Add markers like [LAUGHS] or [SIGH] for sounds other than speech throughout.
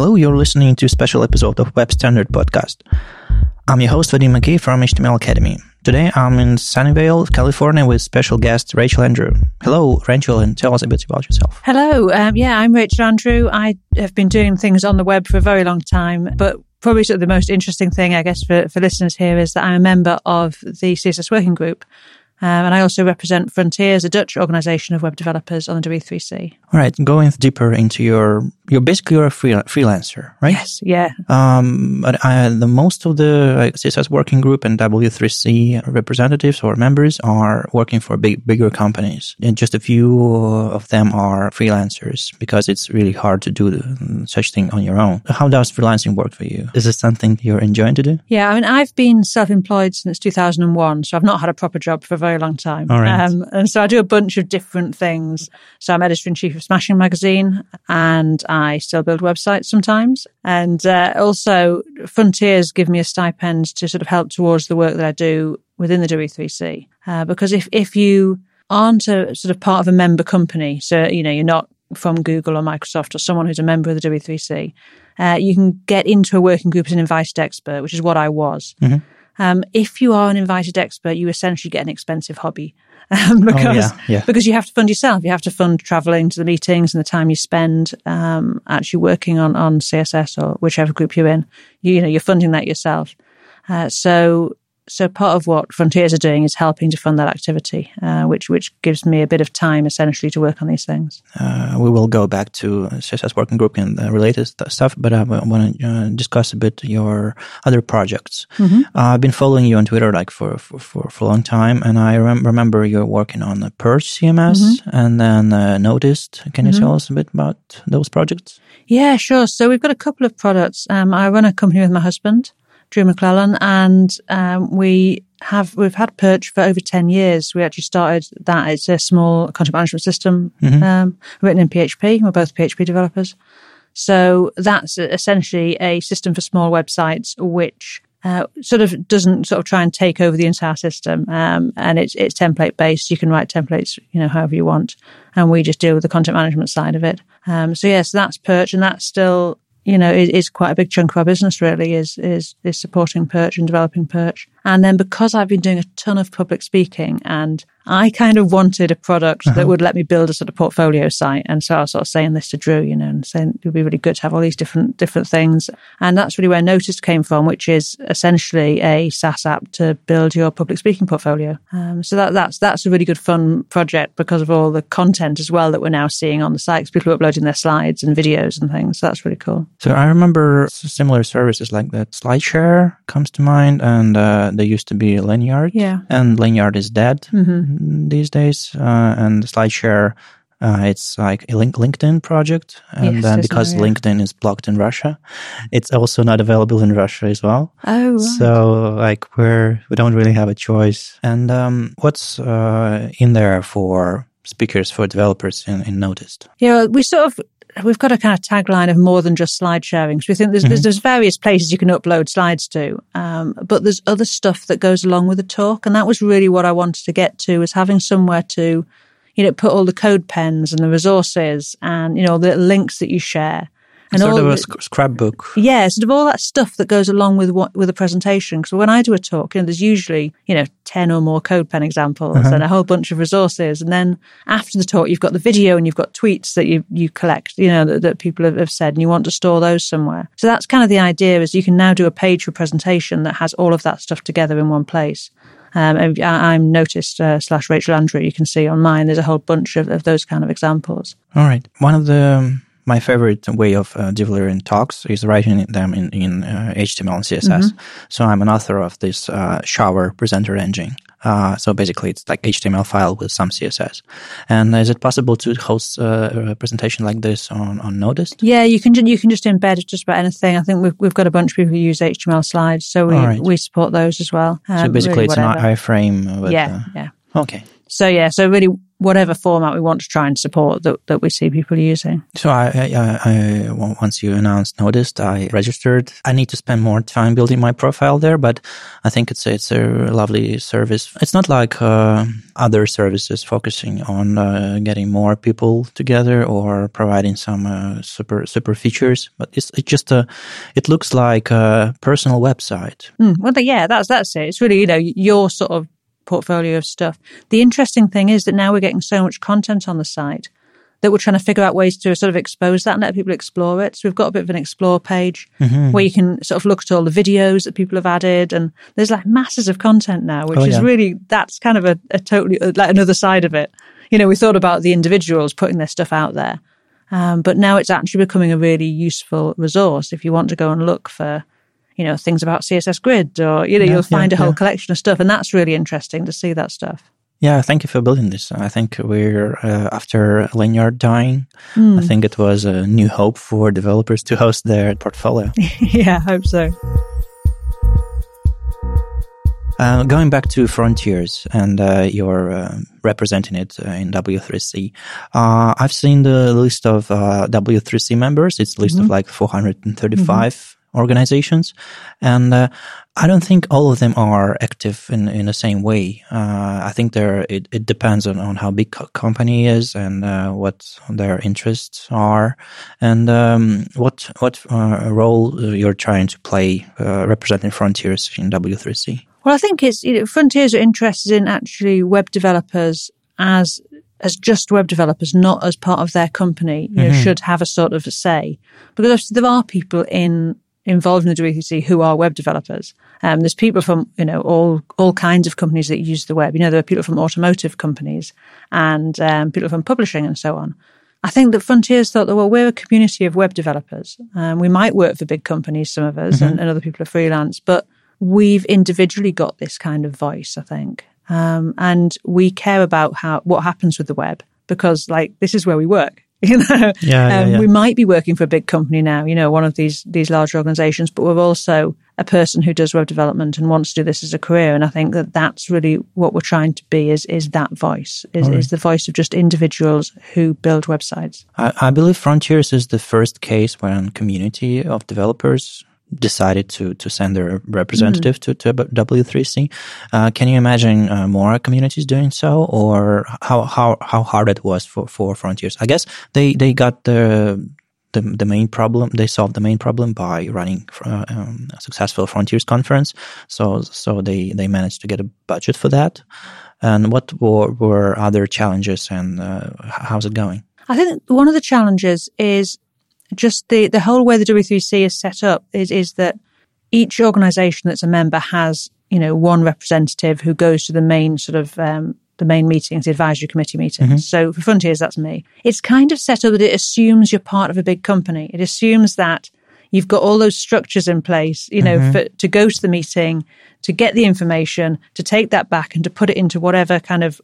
Hello, you're listening to a special episode of Web Standard Podcast. I'm your host, Vadim Makeev from HTML Academy. Today I'm in Sunnyvale, California with special guest Rachel Andrew. Hello, Rachel, and tell us a bit about yourself. Hello, um, yeah, I'm Rachel Andrew. I have been doing things on the web for a very long time, but probably sort of the most interesting thing, I guess, for, for listeners here is that I'm a member of the CSS Working Group, um, and I also represent Fronteers, a Dutch organization of web developers on the W3C. All right, going deeper into your, you're basically you're a free, freelancer, right? Yes, yeah. Um, but I, the most of the CSS working group and W3C representatives or members are working for big, bigger companies, and just a few of them are freelancers because it's really hard to do such thing on your own. How does freelancing work for you? Is this something you're enjoying to do? Yeah, I mean, I've been self-employed since 2001, so I've not had a proper job for very long time. Right. Um, and so I do a bunch of different things. So I'm editor in chief of Smashing Magazine and I still build websites sometimes. And uh, also Fronteers give me a stipend to sort of help towards the work that I do within the W3C. Uh, because if, if you aren't a sort of part of a member company, so, you know, you're not from Google or Microsoft or someone who's a member of the W3C, uh, you can get into a working group as an invited expert, which is what I was. Mm-hmm. Um, if you are an invited expert, you essentially get an expensive hobby. [LAUGHS] Um, because oh, yeah, yeah. because you have to fund yourself. You have to fund traveling to the meetings and the time you spend um, actually working on on CSS or whichever group you're in. You, you know, you're funding that yourself. Uh, so so part of what Fronteers are doing is helping to fund that activity, uh, which which gives me a bit of time essentially to work on these things. Uh, we will go back to CSS working group and the related stuff, but I want to uh, discuss a bit your other projects. Mm-hmm. Uh, I've been following you on Twitter like for for, for, for a long time, and I rem- remember you're working on the Perch CMS mm-hmm. and then uh, Notist. Can you mm-hmm. tell us a bit about those projects? Yeah, sure. So we've got a couple of products. Um, I run a company with my husband. Drew McClellan, and um, we have we've had Perch for over ten years. We actually started that. It's a small content management system mm-hmm. um, written in PHP. We're both PHP developers, so that's essentially a system for small websites, which uh, sort of doesn't sort of try and take over the entire system. Um, and it's it's template based. You can write templates, you know, however you want, and we just deal with the content management side of it. Um, so yes, that's Perch, and that's still you know, is, is, quite a big chunk of our business really is, is, is supporting Perch and developing Perch. And then because I've been doing a ton of public speaking and I kind of wanted a product uh-huh. that would let me build a sort of portfolio site. And so I was sort of saying this to Drew, you know, and saying it would be really good to have all these different, different things. And that's really where Notist came from, which is essentially a SaaS app to build your public speaking portfolio. Um, so that, that's, that's a really good fun project because of all the content as well that we're now seeing on the site. People are uploading their slides and videos and things. So that's really cool. So I remember similar services like that. SlideShare comes to mind and, uh, there used to be Lanyrd, Yeah. And Lanyrd is dead. Mm-hmm these days, uh, and SlideShare. Uh, it's like a link- LinkedIn project, and yes, then because yeah. LinkedIn is blocked in Russia, it's also not available in Russia as well. Oh, right. so like we're we don't really have a choice. And um, what's uh, in there for speakers for developers in, in Notist? Yeah, we sort of we've got a kind of tagline of more than just slide sharing. So we think there's, mm-hmm. there's, there's, various places you can upload slides to, um, but there's other stuff that goes along with the talk. And that was really what I wanted to get to was having somewhere to, you know, put all the code pens and the resources and, you know, the links that you share and sort all of a the, scrapbook. Yeah, sort of all that stuff that goes along with what with a presentation. Because when I do a talk, you know, there's usually you know ten or more CodePen examples Uh-huh. and a whole bunch of resources, and then after the talk, you've got the video and you've got tweets that you you collect, you know, that, that people have, have said, and you want to store those somewhere. So that's kind of the idea: is you can now do a page for presentation that has all of that stuff together in one place. Um, and I- I'm noticed uh, slash Rachel Andrew. You can see on mine. There's a whole bunch of, of those kind of examples. All right. One of the um, my favorite way of uh, delivering talks is writing them in, in uh, HTML and CSS. Mm-hmm. So I'm an author of this uh, shower presenter engine. Uh, so basically, it's like HTML file with some CSS. And is it possible to host uh, a presentation like this on, on Notist? Yeah, you can you can just embed just about anything. I think we've we've got a bunch of people who use HTML slides, so we right. we support those as well. so Um, basically, really it's an iframe. With, yeah, uh, yeah. Okay. So yeah, so really whatever format we want to try and support that, that we see people using. So I, I, I, once you announced Notist, I registered. I need to spend more time building my profile there, but I think it's it's a lovely service. It's not like uh, other services focusing on uh, getting more people together or providing some uh, super super features, but it's it's just a it looks like a personal website. Mm, well, yeah, that's that's it. It's really you know your sort of portfolio of stuff. The interesting thing is that now we're getting so much content on the site that we're trying to figure out ways to sort of expose that and let people explore it. So we've got a bit of an explore page mm-hmm. where you can sort of look at all the videos that people have added, and there's like masses of content now, which oh, yeah. is really that's kind of a, a totally uh, like another side of it. You know, we thought about the individuals putting their stuff out there, um, but now it's actually becoming a really useful resource if you want to go and look for you know, things about CSS Grid or, you know, yeah, you'll find yeah, a whole yeah. collection of stuff. And that's really interesting to see that stuff. Yeah, thank you for building this. I think we're uh, after Lanyrd dying. Mm. I think it was a new hope for developers to host their portfolio. [LAUGHS] yeah, I hope so. Uh, going back to Fronteers and uh, you're uh, representing it uh, in W3C, uh, I've seen the list of uh, W3C members. It's a list mm-hmm. of like 435 mm-hmm organizations. And uh, I don't think all of them are active in, in the same way. Uh, I think there it, it depends on, on how big co- company is and uh, what their interests are and um, what what uh, role you're trying to play uh, representing Fronteers in W3C. Well, I think it's you know, Fronteers are interested in actually web developers as as just web developers, not as part of their company, you know, mm-hmm. should have a sort of a say. Because there are people in involved in the W3C who are web developers. Um, there's people from you know all all kinds of companies that use the web. You know, there are people from automotive companies and um, people from publishing and so on. I think that Fronteers thought that well, we're a community of web developers. Um, we might work for big companies, some of us, mm-hmm. and, and, other people are freelance, but we've individually got this kind of voice. I think, um, and we care about how what happens with the web because like this is where we work [LAUGHS] You know, yeah, um, yeah, we might be working for a big company now, you know, one of these these large organizations, but we're also a person who does web development and wants to do this as a career. And I think that that's really what we're trying to be is is that voice is, right. is the voice of just individuals who build websites. I, I believe Fronteers is the first case when community of developers decided to to send their representative mm-hmm. to, to W3C. Uh, can you imagine uh, more communities doing so, or how how how hard it was for for Fronteers? I guess they they got the the, the main problem they solved the main problem by running uh, um, a successful Fronteers conference. So so they they managed to get a budget for that. And what were, were other challenges, and uh, how's it going? I think one of the challenges is just the, the whole way the W3C is set up is, is that each organization that's a member has, you know, one representative who goes to the main sort of, um, the main meetings, the advisory committee meetings. Mm-hmm. So for Fronteers, that's me. It's kind of set up that it assumes you're part of a big company. It assumes that you've got all those structures in place, you know, mm-hmm. for, to go to the meeting, to get the information, to take that back and to put it into whatever kind of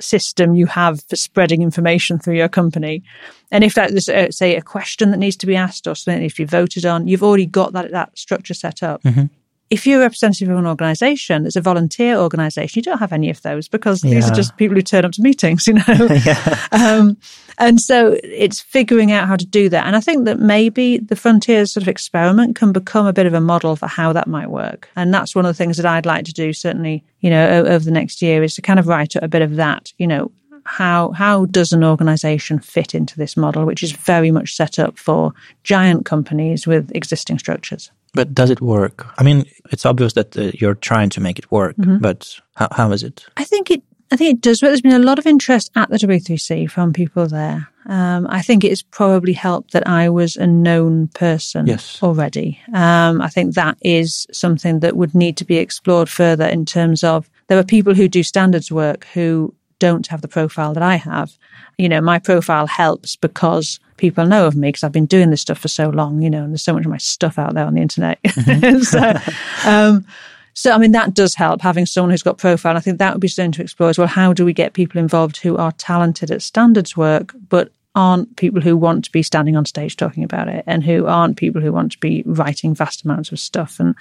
system you have for spreading information through your company. And if that is, uh, say, a question that needs to be asked or something that needs to be voted on, you've already got that, that structure set up. Mm-hmm. If you're a representative of an organization that's a volunteer organization, you don't have any of those because yeah. these are just people who turn up to meetings, you know? [LAUGHS] yeah. um, and so it's figuring out how to do that. And I think that maybe the Fronteers sort of experiment can become a bit of a model for how that might work. And that's one of the things that I'd like to do, certainly, you know, over the next year is to kind of write a bit of that, you know, how how does an organization fit into this model which is very much set up for giant companies with existing structures but does it work i mean it's obvious that uh, you're trying to make it work mm-hmm. but how, how is it i think it I think it does, but there's been a lot of interest at the W3C from people there. Um, I think it's probably helped that I was a known person yes. already. Um, I think that is something that would need to be explored further in terms of there are people who do standards work who don't have the profile that I have. You know, my profile helps because people know of me because I've been doing this stuff for so long, you know, and there's so much of my stuff out there on the internet. Mm-hmm. [LAUGHS] so, um, so, I mean, that does help having someone who's got profile. I think that would be something to explore as well. How do we get people involved who are talented at standards work, but aren't people who want to be standing on stage talking about it and who aren't people who want to be writing vast amounts of stuff and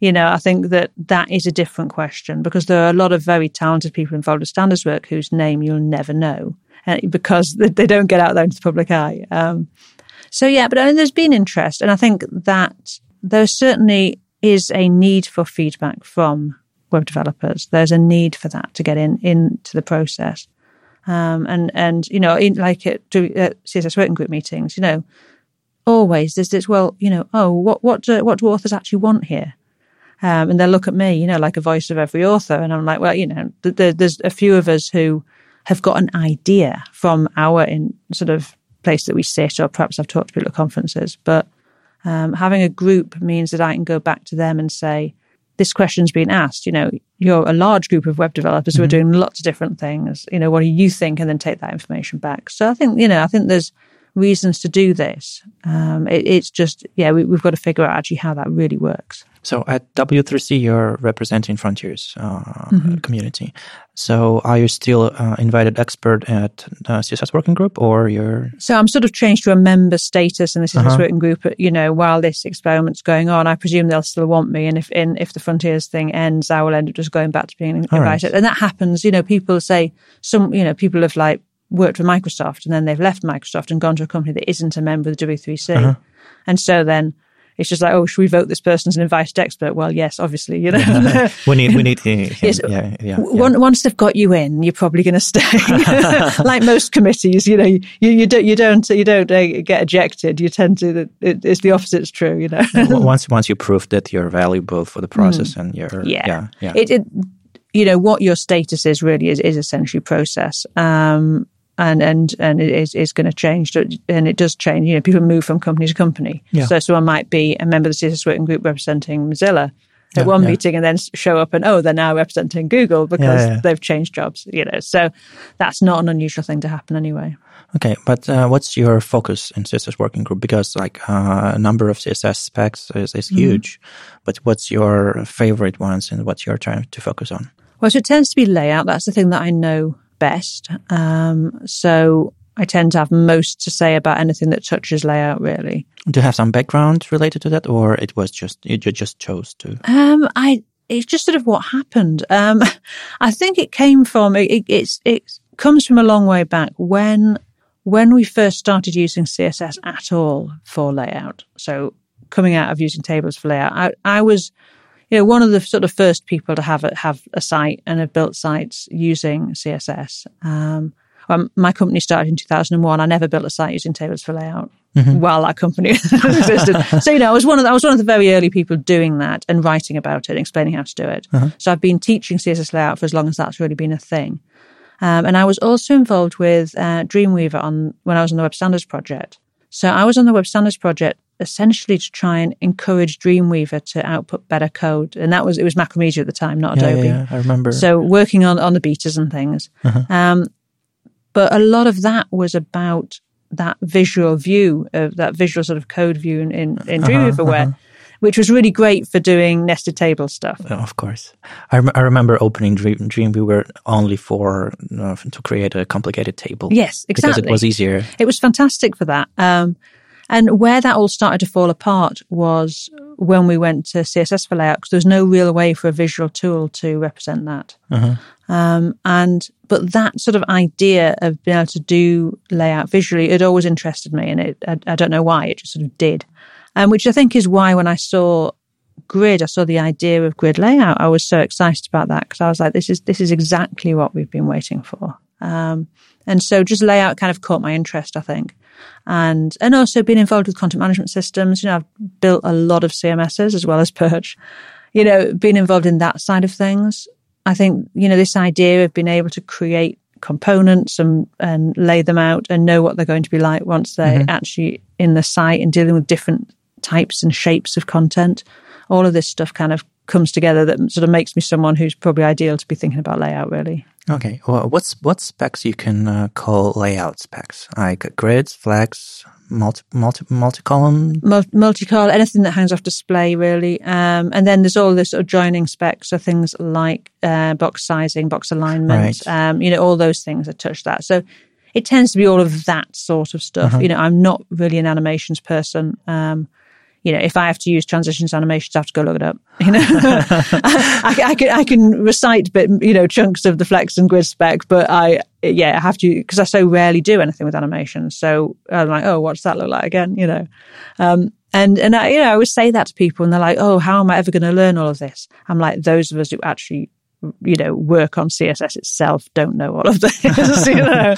you know, I think that that is a different question because there are a lot of very talented people involved with standards work whose name you'll never know because they don't get out there into the public eye. Um, so yeah, but I mean, there's been interest, and I think that there certainly is a need for feedback from web developers. There's a need for that to get in into the process. Um, and and you know, in, like at, at CSS working group meetings, you know, always there's this. Well, you know, oh, what what do, what do authors actually want here? Um, and they'll look at me, you know, like a voice of every author, and I'm like, well, you know, th- th- there's a few of us who have got an idea from our in sort of place that we sit, or perhaps I've talked to people at conferences, but um, having a group means that I can go back to them and say, this question's been asked. You know, you're a large group of web developers mm-hmm. who are mm-hmm. doing lots of different things. You know, what do you think? And then take that information back. So I think, you know, I think there's reasons to do this. Um, it, it's just, yeah, we, have got to figure out actually how that really works. So at W3C, you're representing Fronteers uh, mm-hmm. community. So are you still uh, invited expert at the CSS working group, or you're? So I'm sort of changed to a member status in the CSS uh-huh. working group. You know, while this experiment's going on, I presume they'll still want me. And if in, if the Fronteers thing ends, I will end up just going back to being invited. Right. And that happens. You know, people say some. You know, people have like worked for Microsoft and then they've left Microsoft and gone to a company that isn't a member of the W3C. Uh-huh. And so then it's just like, oh, should we vote this person as an invited expert? Well, yes, obviously, you know. [LAUGHS] we need, we need, [LAUGHS] yes, yeah, yeah, yeah. Once they've got you in, you're probably going to stay. [LAUGHS] like most committees, you know, you, you don't, you don't, you don't uh, get ejected. You tend to, it, it's the opposite is true, you know. once, once you prove that you're valuable for the process mm. and you're, yeah, yeah, yeah. It, it, you know, what your status is really is, is essentially process. Um, and and and it is, is going to change and it does change you know people move from company to company. Yeah. so someone might be a member of the css working group representing mozilla at yeah, one yeah. meeting and then show up and oh they're now representing google because they've changed jobs you know. So that's not an unusual thing to happen anyway. Okay but uh, what's your focus in css working group? Because like uh, a number of css specs is, is mm. huge but what's your favorite ones and what you're trying to focus on? Well so it tends to be layout. That's the thing that i know best. Um, so I tend to have most to say about anything that touches layout, really. Do you have some background related to that, or it was just you just chose to? Um, I it's just sort of what happened. Um, [LAUGHS] I think it came from it, it, it's it comes from a long way back when when we first started using CSS at all for layout. So coming out of using tables for layout, I, I was you know, one of the sort of first people to have a, have a site and have built sites using CSS. Um, well, my company started in 2001. I never built a site using tables for layout mm-hmm. while that company [LAUGHS] existed. so, you know, I was one of the, I was one of the very early people doing that and writing about it and explaining how to do it. Uh-huh. So I've been teaching CSS layout for as long as that's really been a thing. Um, and I was also involved with uh, Dreamweaver on when I was on the Web Standards project. So I was on the Web Standards project essentially to try and encourage Dreamweaver to output better code. And that was, it was Macromedia at the time, not yeah, Adobe. Yeah, I remember. So working on, on the betas and things. Uh-huh. Um, but a lot of that was about that visual view of that visual sort of code view in, in, in uh-huh, Dreamweaver uh-huh, which was really great for doing nested table stuff. Oh, of course, I, rem- I remember opening Dream- Dreamweaver only for uh, to create a complicated table. Yes, exactly. Because it was easier. It was fantastic for that. Um, and where that all started to fall apart was when we went to CSS for layout because there was no real way for a visual tool to represent that. Uh-huh. Um, and but that sort of idea of being able to do layout visually had always interested me, and it I, I don't know why it just sort of did. Um, which I think is why when I saw grid, I saw the idea of grid layout. I was so excited about that because I was like, this is this is exactly what we've been waiting for. Um, and so just layout kind of caught my interest, I think and and also been involved with content management systems. You know, I've built a lot of CMSs as well as Perch. You know, being involved in that side of things. I think you know this idea of being able to create components and and lay them out and know what they're going to be like once they're mm-hmm. actually in the site and dealing with different types and shapes of content. All of this stuff kind of comes together that sort of makes me someone who's probably ideal to be thinking about layout really. Okay. Well, what's what specs you can uh, call layout specs? Like grids, flex, multi multi multi column, multi column, anything that hangs off display really. Um, and then there's all this sort of joining specs, so things like uh, box sizing, box alignment, right. um, you know, all those things that touch that. So it tends to be all of that sort of stuff. Uh-huh. You know, I'm not really an animations person. Um, you know, if I have to use transitions animations, I have to go look it up. [LAUGHS] You know, [LAUGHS] I, I, can I can recite bit you know chunks of the flex and grid spec, but I yeah I have to because I so rarely do anything with animations. So I'm like, oh, what's that look like again? You know, um, and and I you know I always say that to people, and they're like, oh, how am I ever going to learn all of this? I'm like, those of us who actually you know work on CSS itself don't know all of this. [LAUGHS] you know.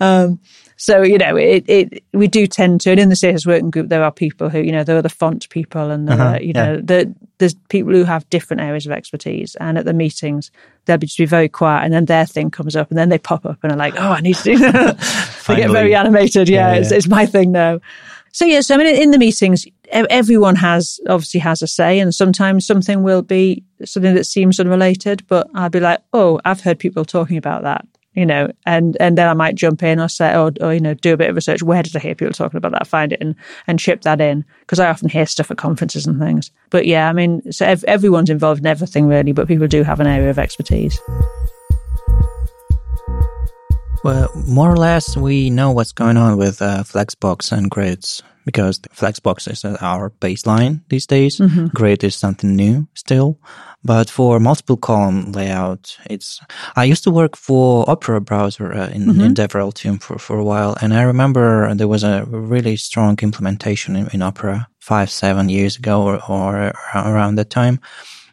Um, so, you know, it, it, we do tend to, and in the CSS working group, there are people who, you know, there are the font people and, uh-huh, are, you yeah. know, the, there's people who have different areas of expertise. And at the meetings, they'll be just be very quiet and then their thing comes up and then they pop up and are like, oh, I need to do that. [LAUGHS] they get very animated. Yeah, yeah, yeah. It's, it's my thing now. So yes, I mean, in the meetings, everyone has obviously has a say, and sometimes something will be something that seems unrelated, but I'll be like, oh, I've heard people talking about that you know, and, and then I might jump in or say, or, or, you know, do a bit of research. Where did I hear people talking about that? Find it and, and chip that in because I often hear stuff at conferences and things. But yeah, I mean, so ev- everyone's involved in everything really, but people do have an area of expertise. Well, more or less, we know what's going on with uh, Flexbox and grids because Flexbox is our baseline these days. Mm-hmm. Grid is something new still. But for multiple column layout, it's, I used to work for Opera browser uh, in, mm-hmm. in DevRel for, for a while. And I remember there was a really strong implementation in, in Opera five, seven years ago or, or around that time.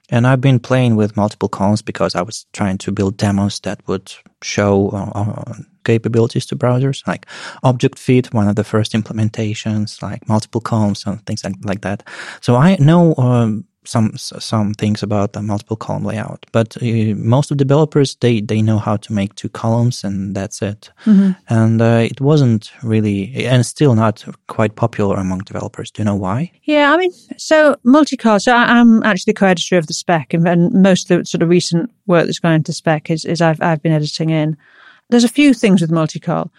And I've been playing with multiple columns because I was trying to build demos that would show uh, uh capabilities to browsers, like Object Fit, one of the first implementations, like multiple columns and things like, like that. So I know um, some some things about the multiple column layout, but uh, most of developers they they know how to make two columns and that's it. Mm-hmm. And uh, it wasn't really, and still not quite popular among developers. Do you know why? Yeah, I mean, so multi-column. So I, am actually the co-editor of the spec, and, and most of the sort of recent work that's gone into spec is is I've I've been editing in. There's a few things with multi-col.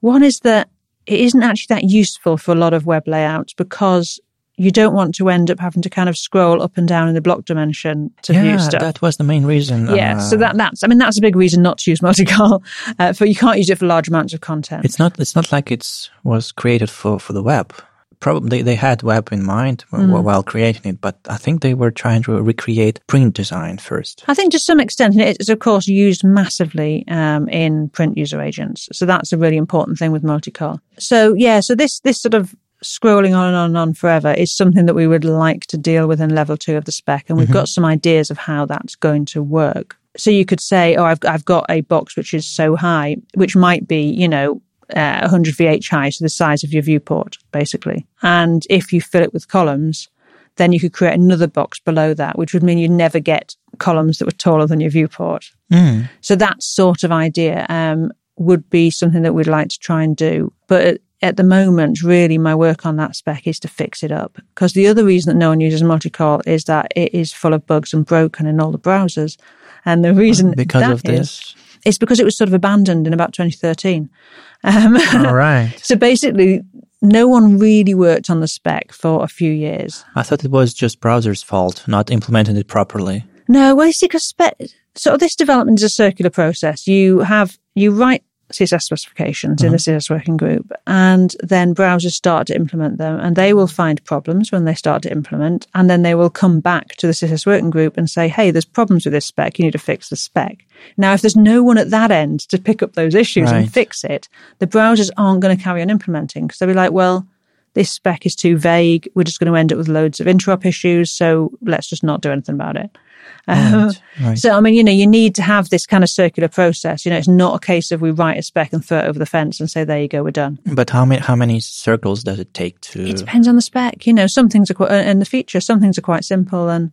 One is that it isn't actually that useful for a lot of web layouts because you don't want to end up having to kind of scroll up and down in the block dimension to yeah, view stuff. that was the main reason. Yeah, uh, so that that's I mean that's a big reason not to use multi-col. [LAUGHS] Uh, for you can't use it for large amounts of content. It's not it's not like it was created for for the web. Probably they, they had web in mind mm. while creating it, but I think they were trying to recreate print design first. I think to some extent it is of course used massively um, in print user agents. So that's a really important thing with multi-col. So yeah, so this this sort of scrolling on and on and on forever is something that we would like to deal with in level two of the spec. And we've mm-hmm. got some ideas of how that's going to work. So you could say, oh, I've, I've got a box which is so high, which might be, you know, uh, 100 VH high, so the size of your viewport, basically. And if you fill it with columns, then you could create another box below that, which would mean you'd never get columns that were taller than your viewport. Mm. So that sort of idea um, would be something that we'd like to try and do. But at the moment, really, my work on that spec is to fix it up. Because the other reason that no one uses multi-col is that it is full of bugs and broken in all the browsers. And the reason because of this is because it was sort of abandoned in about 2013. Um, all right. [LAUGHS] so basically, no one really worked on the spec for a few years. I thought it was just browser's fault, not implementing it properly. No, well, it's because spec. So this development is a circular process. You have you write CSS specifications mm-hmm. in the mm-hmm. CSS working group, and then browsers start to implement them, and they will find problems when they start to implement, and then they will come back to the CSS working group and say, "Hey, there's problems with this spec. You need to fix the spec." Now, if there's no one at that end to pick up those issues right. and fix it, the browsers aren't going to carry on implementing because they'll be like, "Well." This spec is too vague. We're just going to end up with loads of interop issues. So let's just not do anything about it. Right, [LAUGHS] right. So, I mean, you know, you need to have this kind of circular process. You know, it's not a case of we write a spec and throw it over the fence and say, there you go, we're done. But how many, how many circles does it take to? It depends on the spec. You know, some things are quite, and the feature, some things are quite simple and,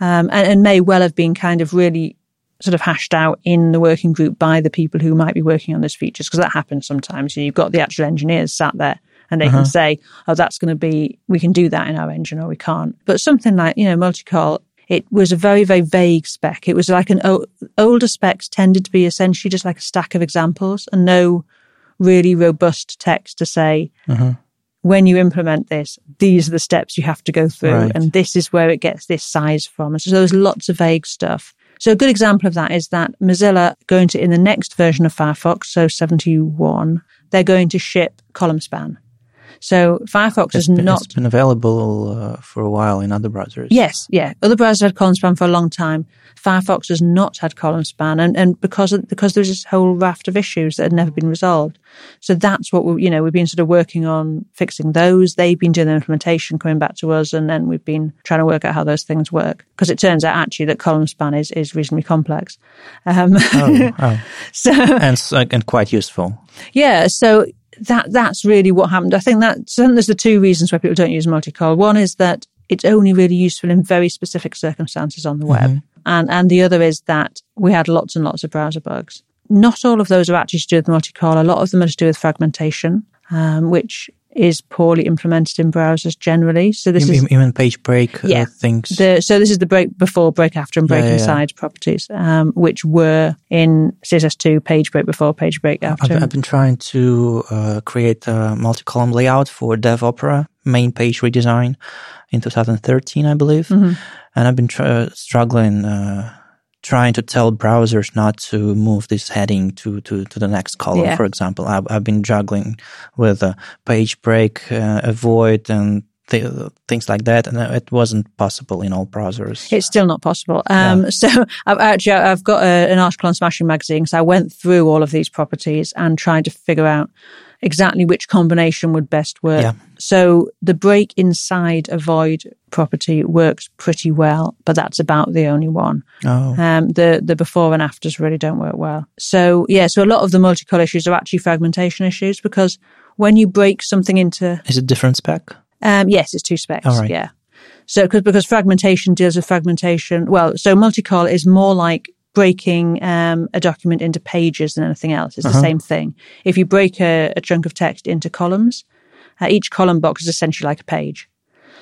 um, and, and may well have been kind of really sort of hashed out in the working group by the people who might be working on those features because that happens sometimes. You've got the actual engineers sat there and they uh-huh. can say, oh, that's going to be, we can do that in our engine or we can't. But something like, you know, multi-col it was a very, very vague spec. It was like an o- older specs tended to be essentially just like a stack of examples and no really robust text to say, uh-huh. when you implement this, these are the steps you have to go through. Right. And this is where it gets this size from. And so there's lots of vague stuff. So a good example of that is that Mozilla going to, in the next version of Firefox, so 71, they're going to ship column span. So Firefox been, not it's been available uh, for a while in other browsers. Yes, yeah. Other browsers had column span for a long time. Firefox has not had column span, and, and because of, because there's this whole raft of issues that had never been resolved. So that's what we, you know, we've been sort of working on fixing those. They've been doing the implementation, coming back to us, and then we've been trying to work out how those things work. Because it turns out actually that column span is, is reasonably complex. Um, Oh, oh. [LAUGHS] so and and quite useful. yeah, so that that's really what happened. I think that so then there's the two reasons why people don't use multicol. One is that it's only really useful in very specific circumstances on the web, and and the other is that we had lots and lots of browser bugs. Not all of those are actually to do with multicol. A lot of them are to do with fragmentation, um, which is poorly implemented in browsers generally. So this Even, is even page break Yeah. uh, things. the so this is the break before, break after, and break Yeah, yeah, yeah. inside properties, um, which were in CSS2 page break before, page break after. I've, I've been trying to uh, create a multi-column layout for Dev Opera main page redesign in 2013, I believe, Mm-hmm. and I've been tr- struggling uh, trying to tell browsers not to move this heading to to, to the next column. Yeah. For example, I've, I've been juggling with a page break, uh, avoid, and th- things like that, and it wasn't possible in all browsers. It's still not possible. Um, [LAUGHS] So I've actually I've got a, an article on Smashing Magazine. So I went through all of these properties and tried to figure out exactly which combination would best work. Yeah. So the break inside avoid property works pretty well, but that's about the only one. oh, Um, the the before and afters really don't work well. So yeah, so a lot of the multicol issues are actually fragmentation issues because when you break something into is it different spec? um, yes, it's two specs. All right. Yeah. So because because fragmentation deals with fragmentation. Well, so multicol is more like breaking um, a document into pages than anything else. It's the same thing. If you break a, a chunk of text into columns, uh, each column box is essentially like a page.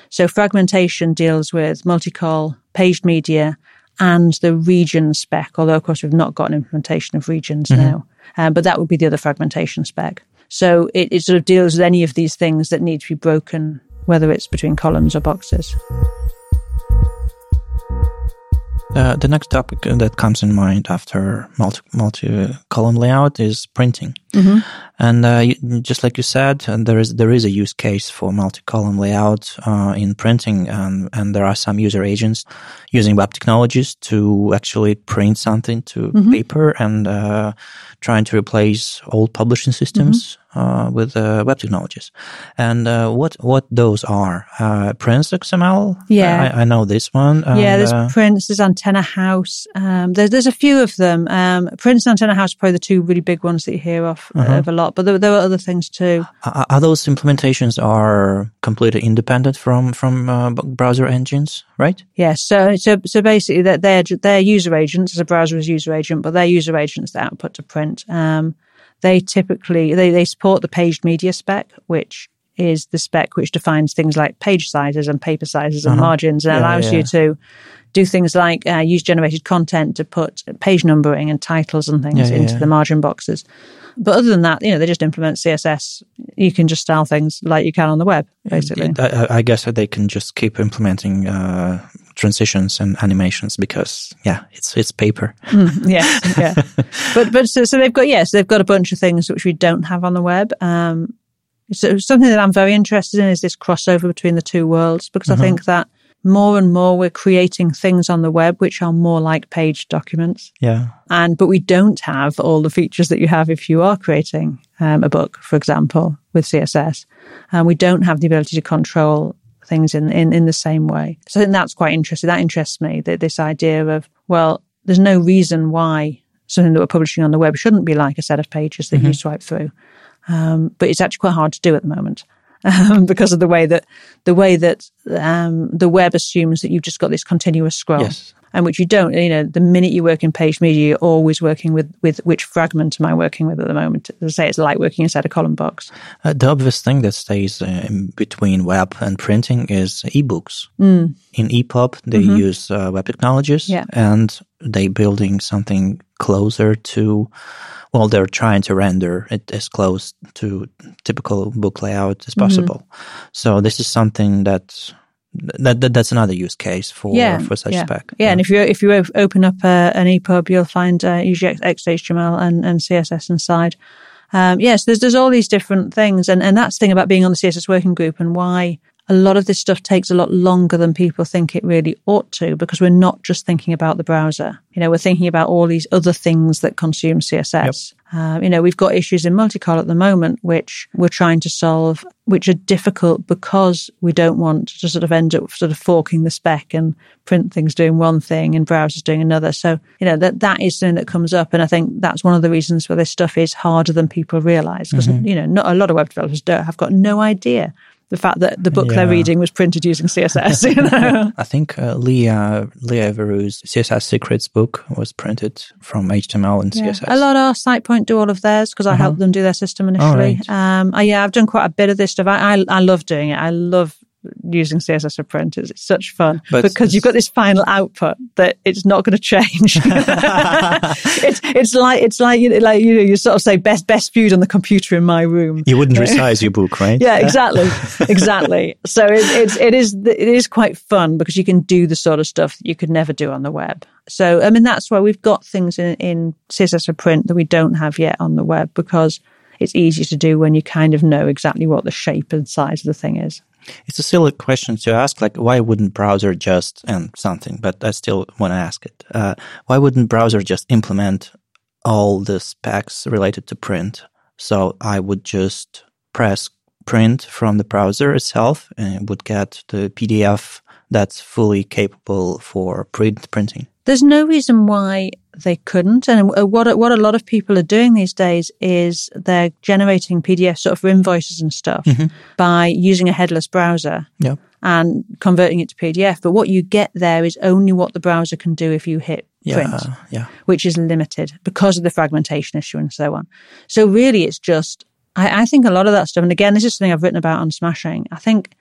So fragmentation deals with multicol, paged media, and the region spec. Although of course we've not got an implementation of regions now, um, but that would be the other fragmentation spec. So it, it sort of deals with any of these things that need to be broken, whether it's between columns or boxes. Uh, the next topic that comes in mind after multi multi column layout is printing, and uh, just like you said, uh, there is there is a use case for multi column layout uh, in printing, and and there are some user agents using web technologies to actually print something to paper and uh, trying to replace old publishing systems uh, with uh, web technologies. And uh, what what those are? Uh, Prince XML. Yeah. I, I know this one. yeah, and, there's uh, Prince, there's Antenna House. Um, there's there's a few of them. Um, Prince and Antenna House are probably the two really big ones that you hear of, of a lot, but there, there are other things too. Are are those implementations are completely independent from from uh, browser engines, right? Yes. so so so basically, they're they're, they're user agents as a browser is user agent, but they're user agents that output to print. Um, they typically they they support the paged media spec, which is the spec which defines things like page sizes and paper sizes and margins, and Uh-huh. Yeah, allows yeah. you to do things like uh, use generated content to put page numbering and titles and things Yeah, yeah, into yeah. the margin boxes. But other than that, you know, they just implement CSS. You can just style things like you can on the web, basically. I, I- guess that they can just keep implementing uh, transitions and animations because yeah, it's it's paper. [LAUGHS] yeah, yeah. But but so, so they've got yes, they've got a bunch of things which we don't have on the web. Um, so something that I'm very interested in is this crossover between the two worlds because I think that more and more we're creating things on the web which are more like page documents, Yeah, and but we don't have all the features that you have if you are creating um, a book, for example, with CSS, and we don't have the ability to control things in, in, in the same way. So I think that's quite interesting. That interests me, that this idea of, well, there's no reason why something that we're publishing on the web shouldn't be like a set of pages that you swipe through. Um, but it's actually quite hard to do at the moment. Um, [LAUGHS] because of the way that the way that um, the web assumes that you've just got this continuous scroll, Yes. and which you don't. You know, the minute you work in page media, you're always working with with which fragment am I working with at the moment? As I say, it's like working inside a column box. uh, the obvious thing that stays uh, in between web and printing is ebooks. Mm. In EPUB, they use uh, web technologies, Yeah. and they building something closer to. Well, they're trying to render it as close to typical book layout as possible. So this is something that that, that that's another use case for yeah, for such yeah. spec. Yeah, and if you if you open up uh, an EPUB, you'll find uh, usually XHTML and, and CSS inside. Um, yes, there's there's all these different things, and and that's the thing about being on the CSS working group and why a lot of this stuff takes a lot longer than people think it really ought to because we're not just thinking about the browser. You know, we're thinking about all these other things that consume CSS. Yep. Uh, you know, we've got issues in multicol at the moment, which we're trying to solve, which are difficult because we don't want to sort of end up sort of forking the spec and print things doing one thing and browsers doing another. So, you know, that, that is something that comes up. And I think that's one of the reasons why this stuff is harder than people realize because, mm-hmm. you know, not a lot of web developers don't have got no idea the fact that the book yeah. they're reading was printed using CSS. You know? [LAUGHS] I think uh, Leah Lea Verou's CSS Secrets book was printed from HTML and yeah. CSS. A lot of SitePoint do all of theirs because I uh-huh. helped them do their system initially. Oh, right. um, yeah, I've done quite a bit of this stuff. I, I, I love doing it. I love using CSS for printers. It's such fun but because you've got this final output that it's not going to change. [LAUGHS] [LAUGHS] it's it's like it's like you know, like you know you sort of say best best viewed on the computer in my room. You wouldn't [LAUGHS] resize your book, right? Yeah, exactly, exactly. So it, it's it is it is quite fun because you can do the sort of stuff that you could never do on the web. So I mean that's why we've got things in, in CSS for print that we don't have yet on the web because it's easy to do when you kind of know exactly what the shape and size of the thing is. It's a silly question to ask, like why wouldn't browser just and something, but I still want to ask it. Uh, why wouldn't browser just implement all the specs related to print? So I would just press print from the browser itself and it would get the PDF that's fully capable for print printing. There's no reason why they couldn't. And what what a lot of people are doing these days is they're generating PDF sort of for invoices and stuff mm-hmm. by using a headless browser and converting it to PDF. But what you get there is only what the browser can do if you hit print, yeah, yeah. which is limited because of the fragmentation issue and so on. So really, it's just I, I think a lot of that stuff. And again, this is something I've written about on Smashing. I think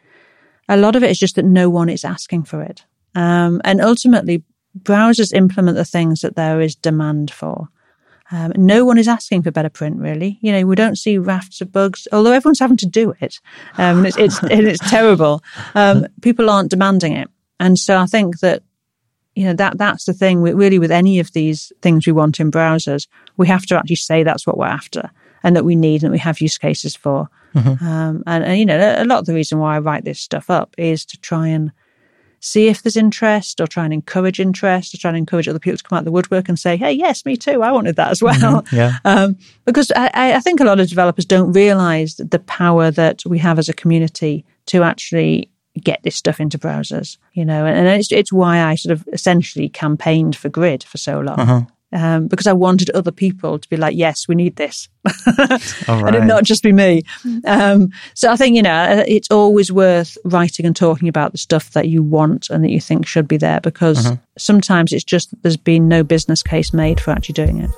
a lot of it is just that no one is asking for it. Um, and ultimately, browsers implement the things that there is demand for. Um, no one is asking for better print, really. You know, we don't see rafts of bugs, although everyone's having to do it. Um, and it's, it's, [LAUGHS] it's terrible. Um, people aren't demanding it. And so I think that, you know, that, that's the thing with, really with any of these things we want in browsers, we have to actually say that's what we're after and that we need and we have use cases for. Mm-hmm. Um, and, and, you know, a lot of the reason why I write this stuff up is to try and see if there's interest or try and encourage interest or try and encourage other people to come out of the woodwork and say, hey, yes, me too. I wanted that as well. Mm-hmm, yeah. Um, because I, I think a lot of developers don't realize the power that we have as a community to actually get this stuff into browsers, you know, and, and it's, it's why I sort of essentially campaigned for Grid for so long. Uh-huh um, because I wanted other people to be like, yes, we need this. [LAUGHS] and it not just be me. Um, so I think, you know, uh, it's always worth writing and talking about the stuff that you want and that you think should be there because uh-huh. sometimes it's just that there's been no business case made for actually doing it.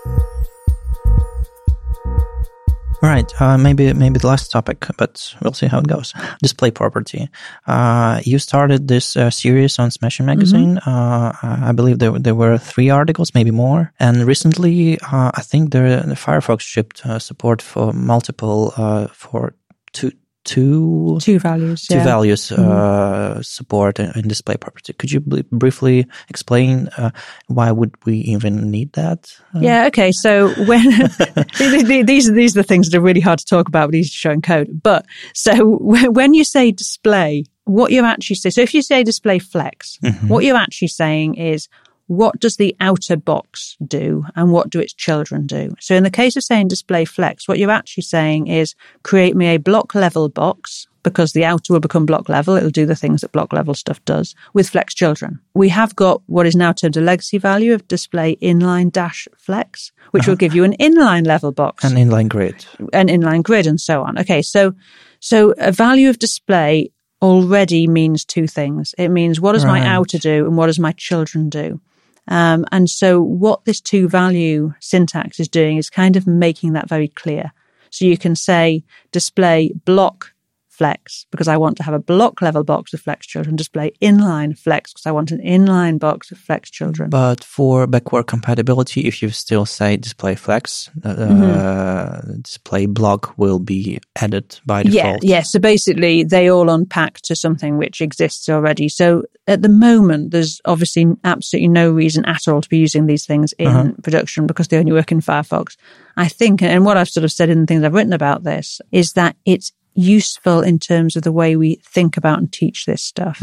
All right, uh, maybe maybe the last topic, but we'll see how it goes. [LAUGHS] Display property. Uh, you started this uh, series on Smashing Magazine. Mm-hmm. Uh, I believe there there were three articles, maybe more. And recently, uh, I think the, the Firefox shipped uh, support for multiple for two two two values two yeah. values mm-hmm. uh, support in, display property. Could you b- briefly explain uh, why would we even need that? Uh, yeah. Okay. So [LAUGHS] when [LAUGHS] these these are the things that are really hard to talk about, but easy to show in code. But so [LAUGHS] when you say display, what you're actually saying. So if you say display flex, mm-hmm. what you're actually saying is what does the outer box do and what do its children do? So in the case of saying display flex, what you're actually saying is create me a block level box because the outer will become block level. It'll do the things that block level stuff does with flex children. We have got what is now termed a legacy value of display inline dash flex, which uh-huh. will give you an inline level box. An inline grid. An inline grid and so on. Okay. So, so a value of display already means two things. It means what does right. my outer do and what does my children do? Um, and so what this two value syntax is doing is kind of making that very clear. So you can say display block flex because I want to have a block level box of flex children, display inline flex because I want an inline box of flex children. But for backward compatibility, if you still say display flex, uh, Mm-hmm. display block will be added by Yeah, default. yeah. So basically, they all unpack to something which exists already. So at the moment, there's obviously absolutely no reason at all to be using these things in production because they only work in Firefox. I think, and what I've sort of said in the things I've written about this, is that it's useful in terms of the way we think about and teach this stuff.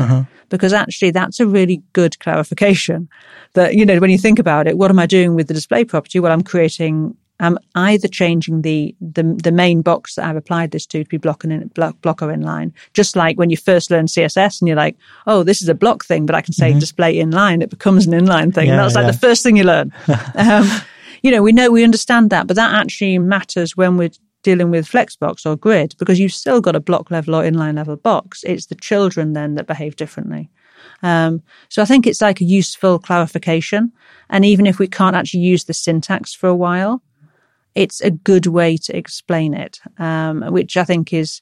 Because actually, that's a really good clarification that, you know, when you think about it, what am I doing with the display property? Well, I'm creating I'm either changing the, the the main box that I've applied this to to be block in block, block or inline, just like when you first learn CSS and you're like, oh, this is a block thing, but I can say display inline, it becomes an inline thing. and Yeah, that's like yeah. the first thing you learn. [LAUGHS] um, you know, we know we understand that, but that actually matters when we're dealing with Flexbox or Grid because you've still got a block level or inline level box. It's the children then that behave differently. Um, so I think it's like a useful clarification. And even if we can't actually use the syntax for a while, it's a good way to explain it, um, which I think is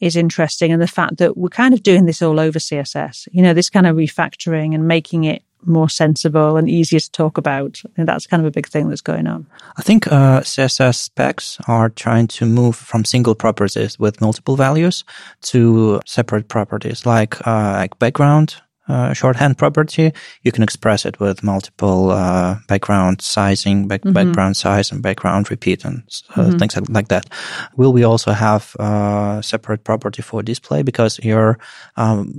is interesting. And the fact that we're kind of doing this all over CSS, you know, this kind of refactoring and making it more sensible and easier to talk about. And that's kind of a big thing that's going on. I think uh, CSS specs are trying to move from single properties with multiple values to separate properties, like uh, like background. Uh, shorthand property, you can express it with multiple uh, background sizing, back, background size, and background repeat, and uh, things like, like that. Will we also have uh, separate property for display? Because you're um,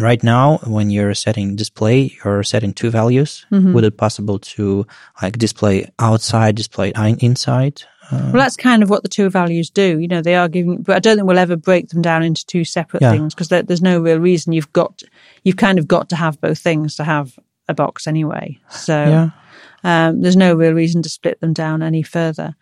right now when you're setting display, you're setting two values. Would it possible to like display outside, display inside? Well, that's kind of what the two values do. You know, they are giving, but I don't think we'll ever break them down into two separate Yeah. things because there, there's no real reason. You've got, you've kind of got to have both things to have a box anyway. So Yeah. um, there's no real reason to split them down any further.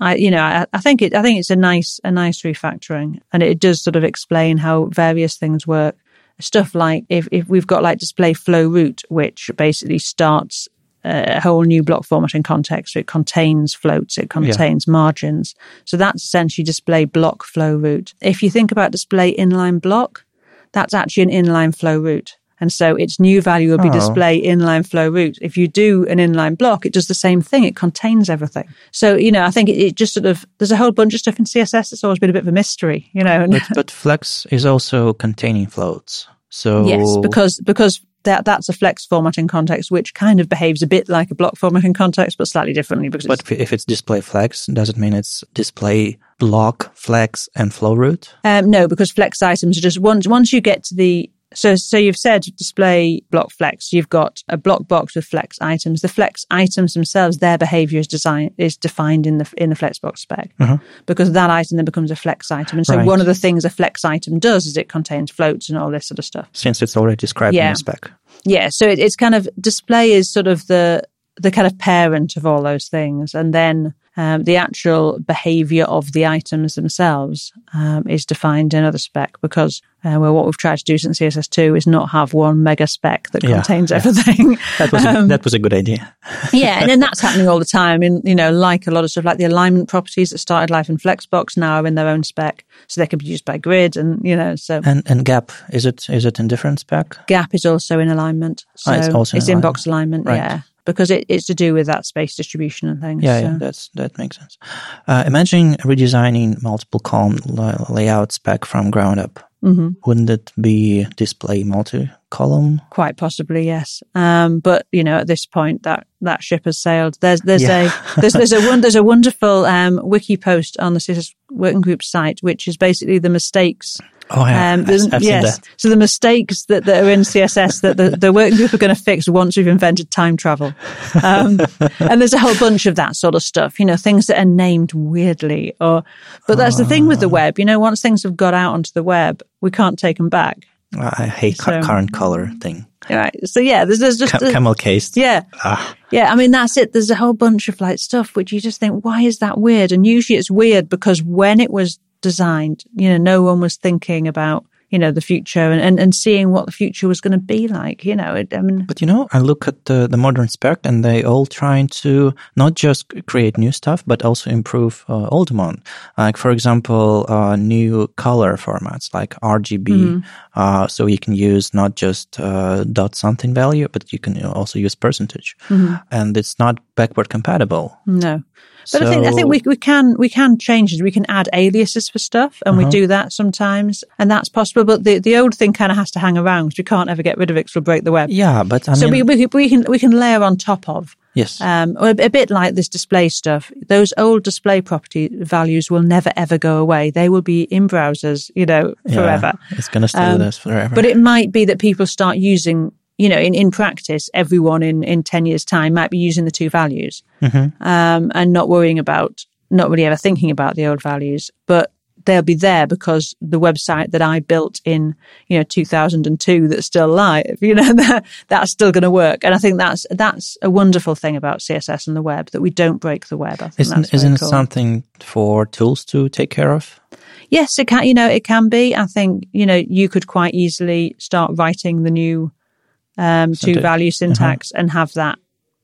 I, you know, I, I think it, I think it's a nice, a nice refactoring, and it does sort of explain how various things work. Stuff like if if we've got like display flow root, which basically starts a whole new block formatting context. So it contains floats, it contains margins. So that's essentially display block flow root. If you think about display inline block, that's actually an inline flow root. And so its new value will be Oh. display inline flow root. If you do an inline block, it does the same thing. It contains everything. So, you know, I think it, it just sort of, there's a whole bunch of stuff in CSS that's always been a bit of a mystery, you know. But, but Flex is also containing floats. So Yes, because because that that's a flex formatting context, which kind of behaves a bit like a block formatting context, but slightly differently. Because it's, But if it's display flex, does it mean it's display block, flex, and flow root? um, no, because flex items are just once once you get to the so so you've said display block flex. You've got a block box with flex items. The flex items themselves, their behavior is design is defined in the in the flexbox spec because that item then becomes a flex item. And so Right. one of the things a flex item does is it contains floats and all this sort of stuff. Since it's already described in the spec. Yeah, so it, it's kind of display is sort of the the kind of parent of all those things, and then um, the actual behavior of the items themselves um, is defined in other spec because uh, well, what we've tried to do since CSS two is not have one mega spec that Yeah, contains yeah. everything. [LAUGHS] That was Um, a, that was a good idea. [LAUGHS] yeah, and then that's happening all the time. In you know, like a lot of stuff, like the alignment properties that started life in Flexbox now are in their own spec, so they can be used by Grid, and you know, so And and gap is it is it in different spec? Gap is also in alignment. So Oh, it's also in it's in box alignment, Right. yeah. Because it, it's to do with that space distribution and things. Yeah, so. yeah, that's that makes sense. Uh, imagine redesigning multiple column la- layout spec from ground up. hmm Wouldn't it be display multi-column? Quite possibly, yes. Um, but you know, at this point, that that ship has sailed. There's there's Yeah. a there's there's a one there's a wonderful um, wiki post on the CSS working group site, which is basically the mistakes. Oh yeah, Um, I've yes, so the mistakes that, that are in CSS that the, the working group are going to fix once we've invented time travel, um, and there's a whole bunch of that sort of stuff. You know, things that are named weirdly, or but that's the thing with the web. You know, once things have got out onto the web, we can't take them back. I hate So- current color thing. Right. So yeah, there's, there's just Ca- camel case. yeah. Ah, Yeah, I mean that's it. There's a whole bunch of like stuff which you just think, why is that weird? And usually it's weird because when it was designed, you know, no one was thinking about, you know, the future and, and, and seeing what the future was going to be like, you know, it, I mean. But you know, I look at the, the modern spec and they all trying to not just create new stuff, but also improve uh, old one. Like, for example, uh, new color formats like RGB. Mm-hmm. Uh, so you can use not just uh, dot something value, but you can also use percentage. Mm-hmm. And it's not backward compatible. No. But so, I think I think we, we can we can change it. We can add aliases for stuff, and uh-huh. we do that sometimes, and that's possible. But the, the old thing kind of has to hang around because we can't ever get rid of it because we'll break the web. Yeah, but I so mean, we, we, we can we can layer on top of. Yes. Um, a, a bit like this display stuff. Those old display property values will never ever go away. They will be in browsers, you know, forever. Yeah, it's going to stay um, with us forever. But it might be that people start using you know, in, in practice, everyone in, in 10 years' time might be using the two values mm-hmm. um, and not worrying about not really ever thinking about the old values, but they'll be there because the website that I built in, you know, 2002 that's still live, [LAUGHS] you know, that, that's still going to work. And I think that's, that's a wonderful thing about CSS and the web that we don't break the web. isn't, isn't cool. it something for tools to take care of? Yes, it can, you know, it can be. I think, you know, you could quite easily start writing the new, um, two value syntax uh-huh. and have that,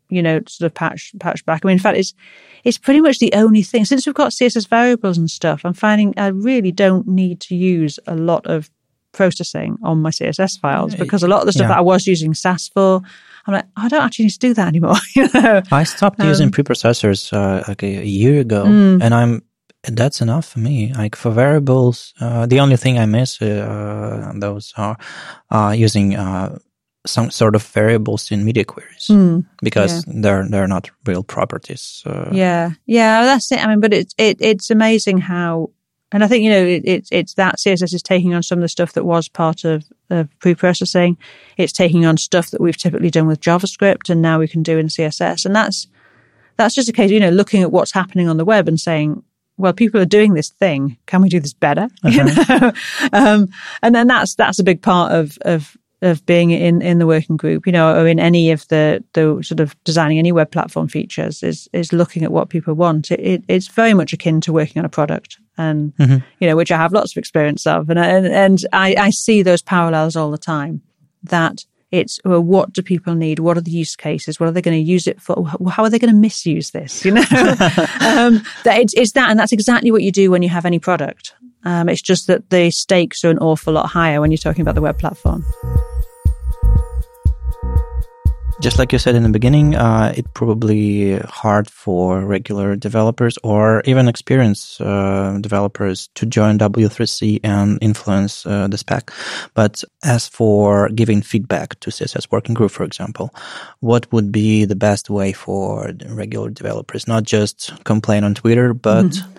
you know, sort of patch, patch back. I mean, in fact, it's, it's pretty much the only thing. Since we've got CSS variables and stuff, I'm finding I really don't need to use a lot of processing on my CSS files because a lot of the stuff yeah. that I was using Sass for, I'm like, I don't actually need to do that anymore. [LAUGHS] you know? I stopped um, using preprocessors uh, like a, a, year ago, mm. and I'm that's enough for me. Like for variables, uh, the only thing I miss uh, those are uh, using uh, some sort of variables in media queries mm, because yeah. they're they're not real properties. Uh, yeah, yeah, that's it. I mean, but it's it, it's amazing how, and I think you know it, it's it's that CSS is taking on some of the stuff that was part of, of pre-processing. It's taking on stuff that we've typically done with JavaScript, and now we can do in CSS, and that's that's just a case, you know, looking at what's happening on the web and saying, well, people are doing this thing. Can we do this better? [LAUGHS] Uh-huh. You know? um, and then that's that's a big part of of of being in, in the working group, you know, or in any of the, the sort of designing any web platform features is, is looking at what people want. It, it, it's very much akin to working on a product and, mm-hmm. you know, which I have lots of experience of. And, and, and I, I see those parallels all the time that it's well, what do people need? What are the use cases? What are they going to use it for? How are they going to misuse this? You know, [LAUGHS] um, that it's, it's that, and that's exactly what you do when you have any product. Um, it's just that the stakes are an awful lot higher when you're talking about the web platform just like you said in the beginning, uh, it probably hard for regular developers or even experienced uh, developers to join W3C and influence uh, the spec. But as for giving feedback to CSS working group, for example, what would be the best way for regular developers? Not just complain on Twitter, but mm-hmm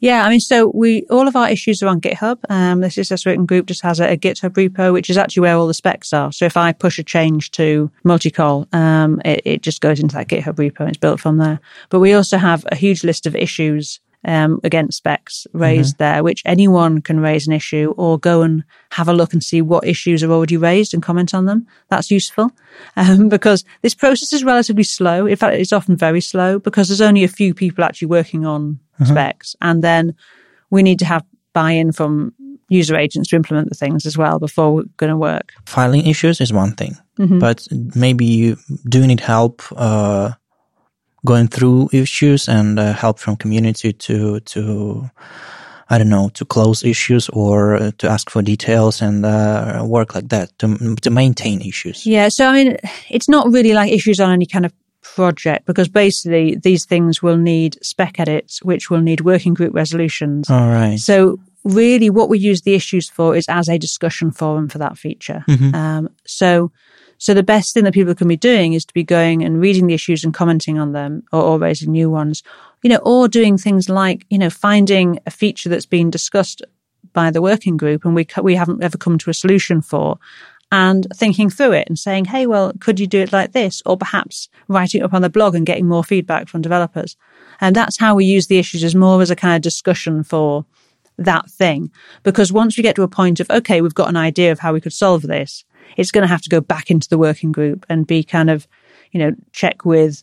yeah, I mean, so we all of our issues are on GitHub. Um, the CSS Working Group just has a, a, GitHub repo, which is actually where all the specs are. So if I push a change to multicol, um, it, it just goes into that GitHub repo and it's built from there. But we also have a huge list of issues um, against specs raised mm-hmm. there, which anyone can raise an issue or go and have a look and see what issues are already raised and comment on them. That's useful [LAUGHS] um, because this process is relatively slow. In fact, it's often very slow because there's only a few people actually working on mm-hmm. specs. And then we need to have buy in from user agents to implement the things as well before we're going to work. Filing issues is one thing, mm-hmm. but maybe you do need help. Uh, going through issues and uh, help from community to to I don't know to close issues or to ask for details and uh, work like that to to maintain issues. Yeah, so I mean, it's not really like issues on any kind of project because basically these things will need spec edits, which will need working group resolutions. All right. So really, what we use the issues for is as a discussion forum for that feature. Mm-hmm. Um, so so the best thing that people can be doing is to be going and reading the issues and commenting on them or, or raising new ones, you know, or doing things like, you know, finding a feature that's been discussed by the working group and we, we haven't ever come to a solution for and thinking through it and saying, Hey, well, could you do it like this? Or perhaps writing it up on the blog and getting more feedback from developers. And that's how we use the issues as more as a kind of discussion for that thing. Because once we get to a point of, okay, we've got an idea of how we could solve this, it's going to have to go back into the working group and be kind of, you know, check with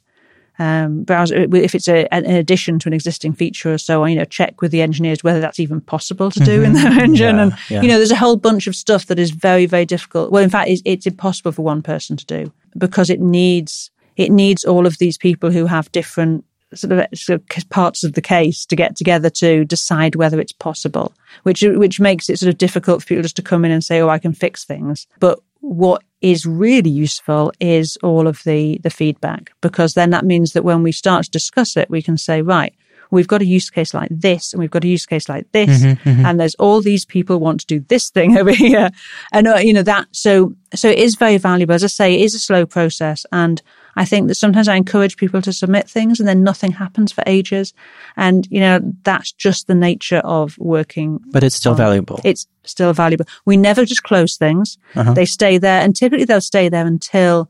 um, browser if it's a, an addition to an existing feature or so on. You know, check with the engineers whether that's even possible to do mm-hmm. in their engine. Yeah, and yeah. you know, there's a whole bunch of stuff that is very very difficult. Well, in fact, it's, it's impossible for one person to do because it needs it needs all of these people who have different sort of, sort of, parts of the case to get together to decide whether it's possible, which which makes it sort of difficult for people just to come in and say, "Oh, I can fix things." But what is really useful is all of the the feedback because then that means that when we start to discuss it, we can say, "Right." We've got a use case like this, and we've got a use case like this, mm-hmm, mm-hmm. and there's all these people want to do this thing [LAUGHS] over here, and uh, you know that. So, so it is very valuable. As I say, it is a slow process, and I think that sometimes I encourage people to submit things and then nothing happens for ages. And, you know, that's just the nature of working. But it's still on, valuable. It's still valuable. We never just close things. Uh-huh. They stay there and typically they'll stay there until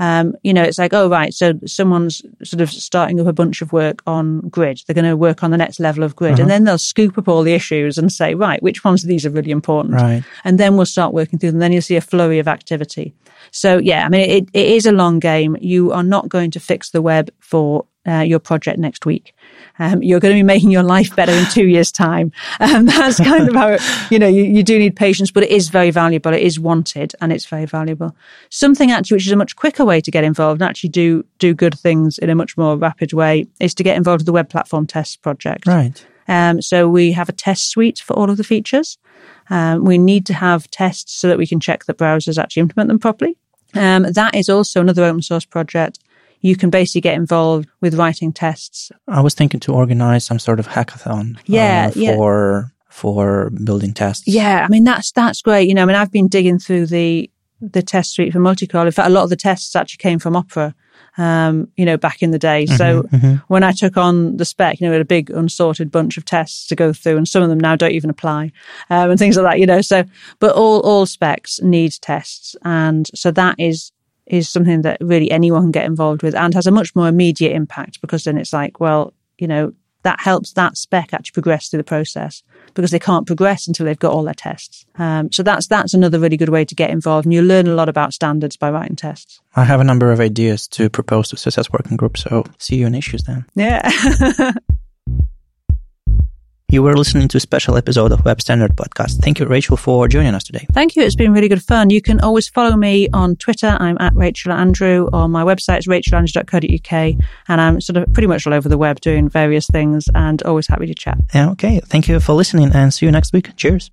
um, you know, it's like, oh, right. So someone's sort of starting up a bunch of work on grid. They're going to work on the next level of grid. Uh-huh. And then they'll scoop up all the issues and say, right, which ones of these are really important? Right. And then we'll start working through them. Then you'll see a flurry of activity. So yeah, I mean, it, it is a long game. You are not going to fix the web for uh, your project next week. Um, you're going to be [LAUGHS] making your life better in two years' time. And [LAUGHS] that's kind of how, it, you know, you, you do need patience, but it is very valuable. It is wanted and it's very valuable. Something actually, which is a much quicker way to get involved and actually do, do good things in a much more rapid way is to get involved with the Web Platform Test Project. Right. Um, so we have a test suite for all of the features. Um, we need to have tests so that we can check that browsers actually implement them properly. Um, that is also another open source project. You can basically get involved with writing tests. I was thinking to organize some sort of hackathon. Uh, yeah, uh, for yeah. for building tests. Yeah, I mean that's that's great. You know, I mean I've been digging through the the test suite for Multicol. In fact, a lot of the tests actually came from Opera um, you know, back in the day. Mm-hmm, so mm-hmm. when I took on the spec, you know, we had a big unsorted bunch of tests to go through, and some of them now don't even apply, um, and things like that, you know. So, but all all specs need tests, and so that is is something that really anyone can get involved with, and has a much more immediate impact because then it's like, well, you know, that helps that spec actually progress through the process because they can't progress until they've got all their tests. Um, so that's that's another really good way to get involved, and you learn a lot about standards by writing tests. I have a number of ideas to propose to CSS working group, so see you in issues then. Yeah. [LAUGHS] You were listening to a special episode of Web Standard Podcast. Thank you, Rachel, for joining us today. Thank you. It's been really good fun. You can always follow me on Twitter. I'm at Rachel Andrew, or my website is rachelandrew.co.uk. And I'm sort of pretty much all over the web doing various things and always happy to chat. Yeah, okay. Thank you for listening and see you next week. Cheers.